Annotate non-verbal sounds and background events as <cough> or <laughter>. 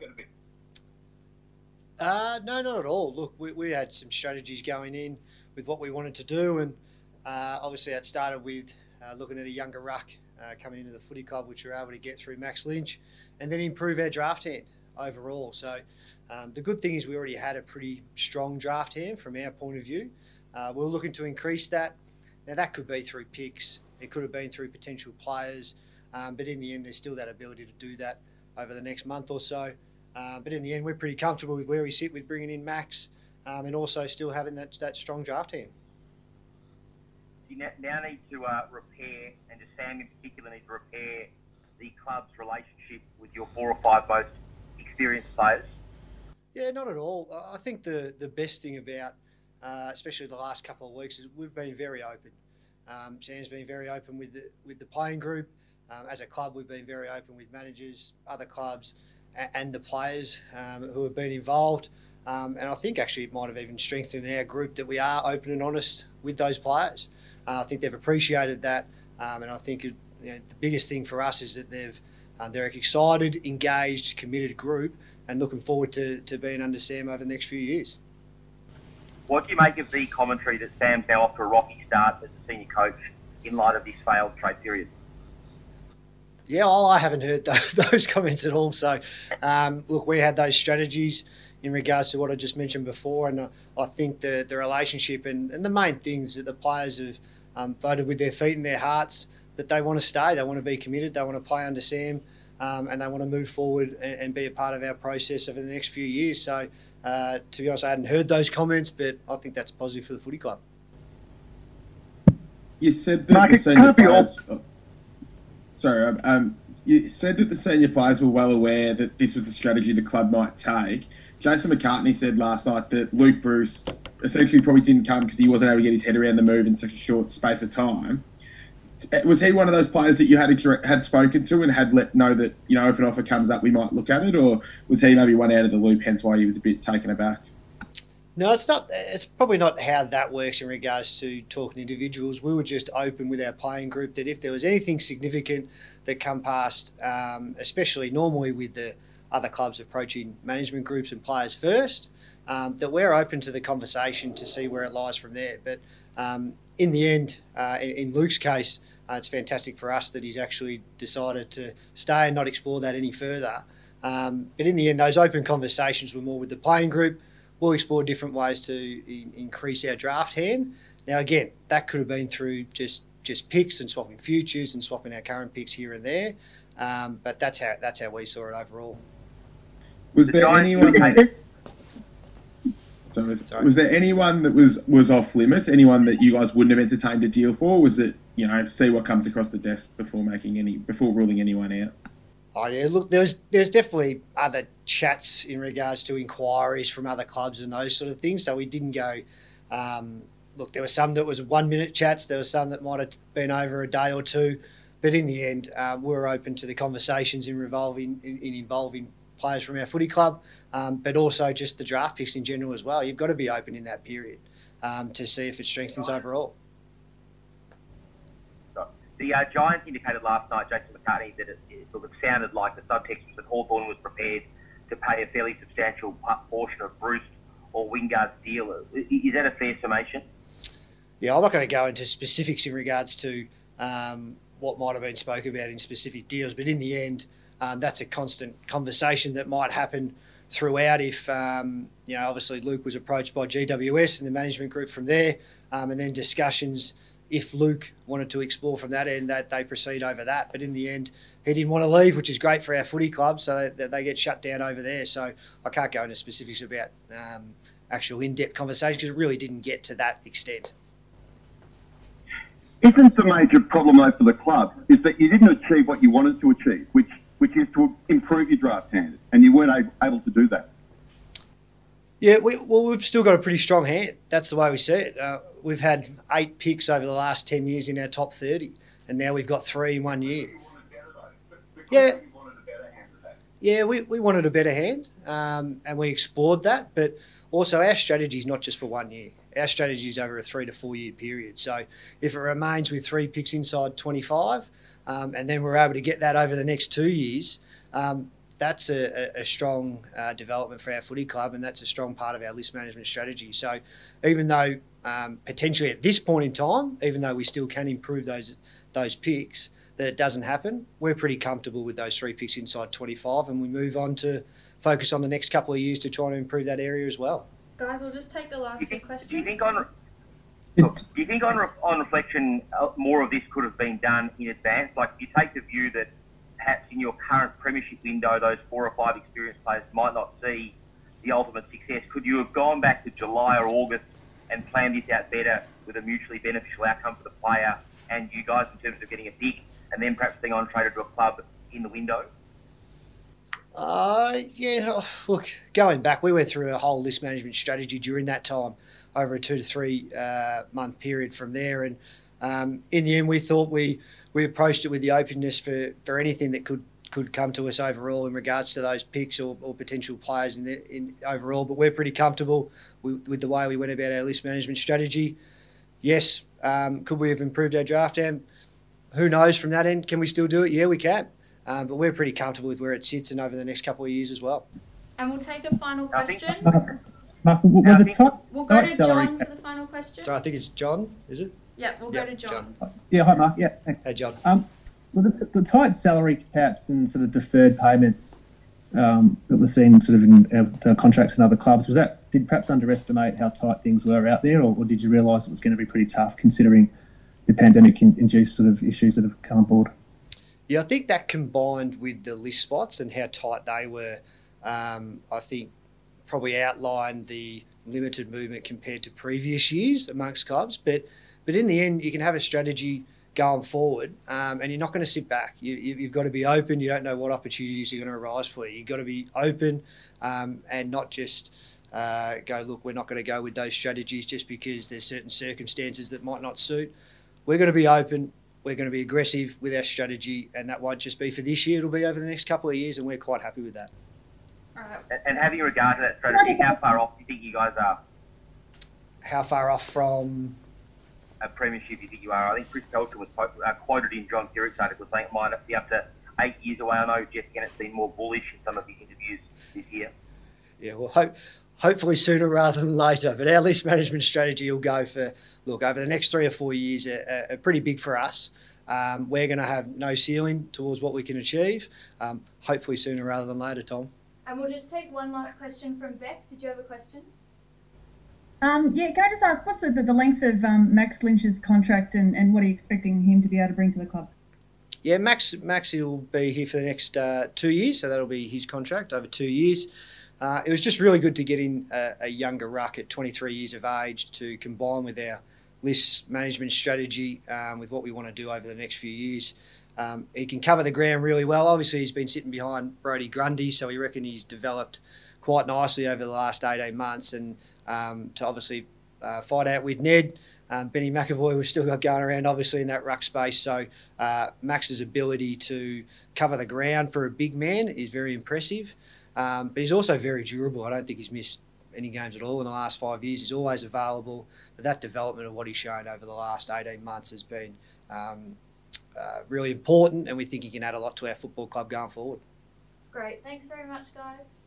going to be? Uh, no, not at all. Look, we, we had some strategies going in with what we wanted to do, and uh, obviously that started with uh, looking at a younger ruck uh, coming into the footy club, which we were able to get through Max Lynch, and then improve our draft hand overall. So um, the good thing is we already had a pretty strong draft hand from our point of view. Uh, we're looking to increase that. Now that could be through picks, it could have been through potential players, um, but in the end, there's still that ability to do that over the next month or so. Uh, but in the end, we're pretty comfortable with where we sit with bringing in Max um, and also still having that, that strong draft hand. You now need to uh, repair, and just Sam in particular need to repair the club's relationship with your four or five most experienced players. Yeah, not at all. I think the, the best thing about, uh, especially the last couple of weeks, is we've been very open. Um, Sam's been very open with the with the playing group. Um, as a club, we've been very open with managers, other clubs, and, the players um, who have been involved. Um, and I think actually it might have even strengthened our group that we are open and honest with those players. Uh, I think they've appreciated that, um, and I think it, you know, the biggest thing for us is that they've uh, they're an excited, engaged, committed group, and looking forward to, to being under Sam over the next few years. What do you make of the commentary that Sam's now off to a rocky start as a senior coach in light of this failed trade period? Yeah, well, I haven't heard those, <laughs> those comments at all. So, um, look, we had those strategies in regards to what I just mentioned before, and uh, I think the the relationship and, and the main things that the players have um, voted with their feet and their hearts that they want to stay, they want to be committed, they want to play under Sam, um, and they want to move forward and, and, be a part of our process over the next few years. So, uh, to be honest, I hadn't heard those comments, but I think that's positive for the footy club. You said that Mark, the senior players. Oh, sorry, um, um, you said that the senior players were well aware that this was the strategy the club might take. Jason McCartney said last night that Luke Breust essentially probably didn't come because he wasn't able to get his head around the move in such a short space of time. Was he one of those players that you had had spoken to and had let know that you know if an offer comes up we might look at it, or was he maybe one out of the loop, hence why he was a bit taken aback? No, it's not. It's probably not how that works in regards to talking to individuals. We were just open with our playing group that if there was anything significant that come past, um, especially normally with the other clubs approaching management groups and players first, um, that we're open to the conversation to see where it lies from there. But um, in the end, uh, in, in, Luke's case, uh, it's fantastic for us that he's actually decided to stay and not explore that any further. Um, but in the end, those open conversations were more with the playing group. We'll explore different ways to in, increase our draft hand. Now, again, that could have been through just just picks and swapping futures and swapping our current picks here and there. Um, but that's how that's how we saw it overall. Was there anyone? So was, Sorry. was there anyone that was was off limits? Anyone that you guys wouldn't have entertained a deal for? Was it you know see what comes across the desk before making any before ruling anyone out? Oh yeah, look, there's there's definitely other chats in regards to inquiries from other clubs and those sort of things. So we didn't go. Um, look, there were some that was one minute chats. There were some that might have been over a day or two, but in the end, um, we are open to the conversations in revolving in, in involving players from our footy club, um, but also just the draft picks in general as well. You've got to be open in that period um, to see if it strengthens overall. The uh, Giants indicated last night, Jason McCartney, that it, it, sort of sounded like the subtext was that Hawthorn was prepared to pay a fairly substantial portion of Breust or Wingard's deal. Is that a fair summation? Yeah, I'm not going to go into specifics in regards to um, what might have been spoken about in specific deals, but in the end, um, that's a constant conversation that might happen throughout if, um, you know, obviously Luke was approached by GWS and the management group from there, um, and then discussions if Luke wanted to explore from that end, that they proceed over that. But in the end, he didn't want to leave, which is great for our footy club, so that they get shut down over there. So I can't go into specifics about um, actual in-depth conversation because it really didn't get to that extent. Isn't the major problem though for the club is that you didn't achieve what you wanted to achieve, which which is to improve your draft hand, and you weren't able to do that. Yeah, we, well, we've still got a pretty strong hand. That's the way we see it. Uh, we've had eight picks over the last 10 years in our top 30, and now we've got three in one year. Yeah. Yeah, we, we wanted a better hand, um, and we explored that. But also, our strategy is not just for one year. Our strategy is over a three to four year period. So if it remains with three picks inside 25, um, and then we're able to get that over the next two years, um, that's a, a strong uh, development for our footy club, and that's a strong part of our list management strategy. So, even though um, potentially at this point in time, even though we still can improve those those picks, that it doesn't happen, we're pretty comfortable with those three picks inside 25, and we move on to focus on the next couple of years to try and improve that area as well. Guys, we'll just take the last few questions. Do you think on look, do you think on, on reflection uh, more of this could have been done in advance? Like, you take the view that perhaps in your current premiership window, those four or five experienced players might not see the ultimate success. Could you have gone back to July or August and planned this out better with a mutually beneficial outcome for the player and you guys in terms of getting a pick and then perhaps being on traded to a club in the window? Uh, yeah, look, going back, we went through a whole list management strategy during that time over a two to three uh, month period from there. And um, in the end, we thought we, we approached it with the openness for, for anything that could could come to us overall in regards to those picks or, or potential players in, the, in overall. But we're pretty comfortable with, with, the way we went about our list management strategy. Yes, um, could we have improved our draft? And who knows from that end? Can we still do it? Yeah, we can. Um, but we're pretty comfortable with where it sits and over the next couple of years as well. And we'll take a final question. Mark, will the top we'll go to John for the final question. So I think it's John, is it? Yeah, we'll yep, go to John. John. Yeah, hi Mark. Yeah. Hey John. Um, well, the, the tight salary caps and sort of deferred payments um, that we're seeing sort of in uh, contracts in other clubs was that did perhaps underestimate how tight things were out there, or, or did you realise it was going to be pretty tough considering the pandemic induced sort of issues that have come on board? Yeah, I think that combined with the list spots and how tight they were, um, I think probably outlined the limited movement compared to previous years amongst clubs. But but in the end, you can have a strategy going forward, um, and you're not going to sit back. You, have got to be open. You don't know what opportunities are going to arise for you. You've got to be open um, and not just uh, go, look, we're not going to go with those strategies just because there's certain circumstances that might not suit. We're going to be open. We're going to be aggressive with our strategy, and that won't just be for this year. It'll be over the next couple of years, and we're quite happy with that. And having regard to that strategy, how far off do you think you guys are? How far off from? A premiership you think you are. I think Chris Pelchen was uh, quoted in John Kerrick's article saying it might be up to eight years away. I know Jeff Kennett's been more bullish in some of his interviews this year. Yeah, well, hope, hopefully sooner rather than later. But our list management strategy will go for, look, over the next three or four years are, are pretty big for us. Um, we're going to have no ceiling towards what we can achieve. Um, hopefully sooner rather than later, Tom. And we'll just take one last question from Beck. Did you have a question? Um, yeah, can I just ask, what's the, the length of um, Max Lynch's contract and, and what are you expecting him to be able to bring to the club? Yeah, Max Max will be here for the next uh, two years, so that'll be his contract over two years. Uh, it was just really good to get in a, a, younger ruck at 23 years of age to combine with our list management strategy um, with what we want to do over the next few years. Um, he can cover the ground really well. Obviously, he's been sitting behind Brodie Grundy, so we reckon he's developed quite nicely over the last 18 months. And um, to obviously uh, fight out with Ned. Um, Benny McEvoy was still got going around, obviously, in that ruck space. So uh, Max's ability to cover the ground for a big man is very impressive. Um, but he's also very durable. I don't think he's missed any games at all in the last five years. He's always available. But that development of what he's shown over the last 18 months has been um, uh, really important, and we think he can add a lot to our football club going forward. Great. Thanks very much, guys.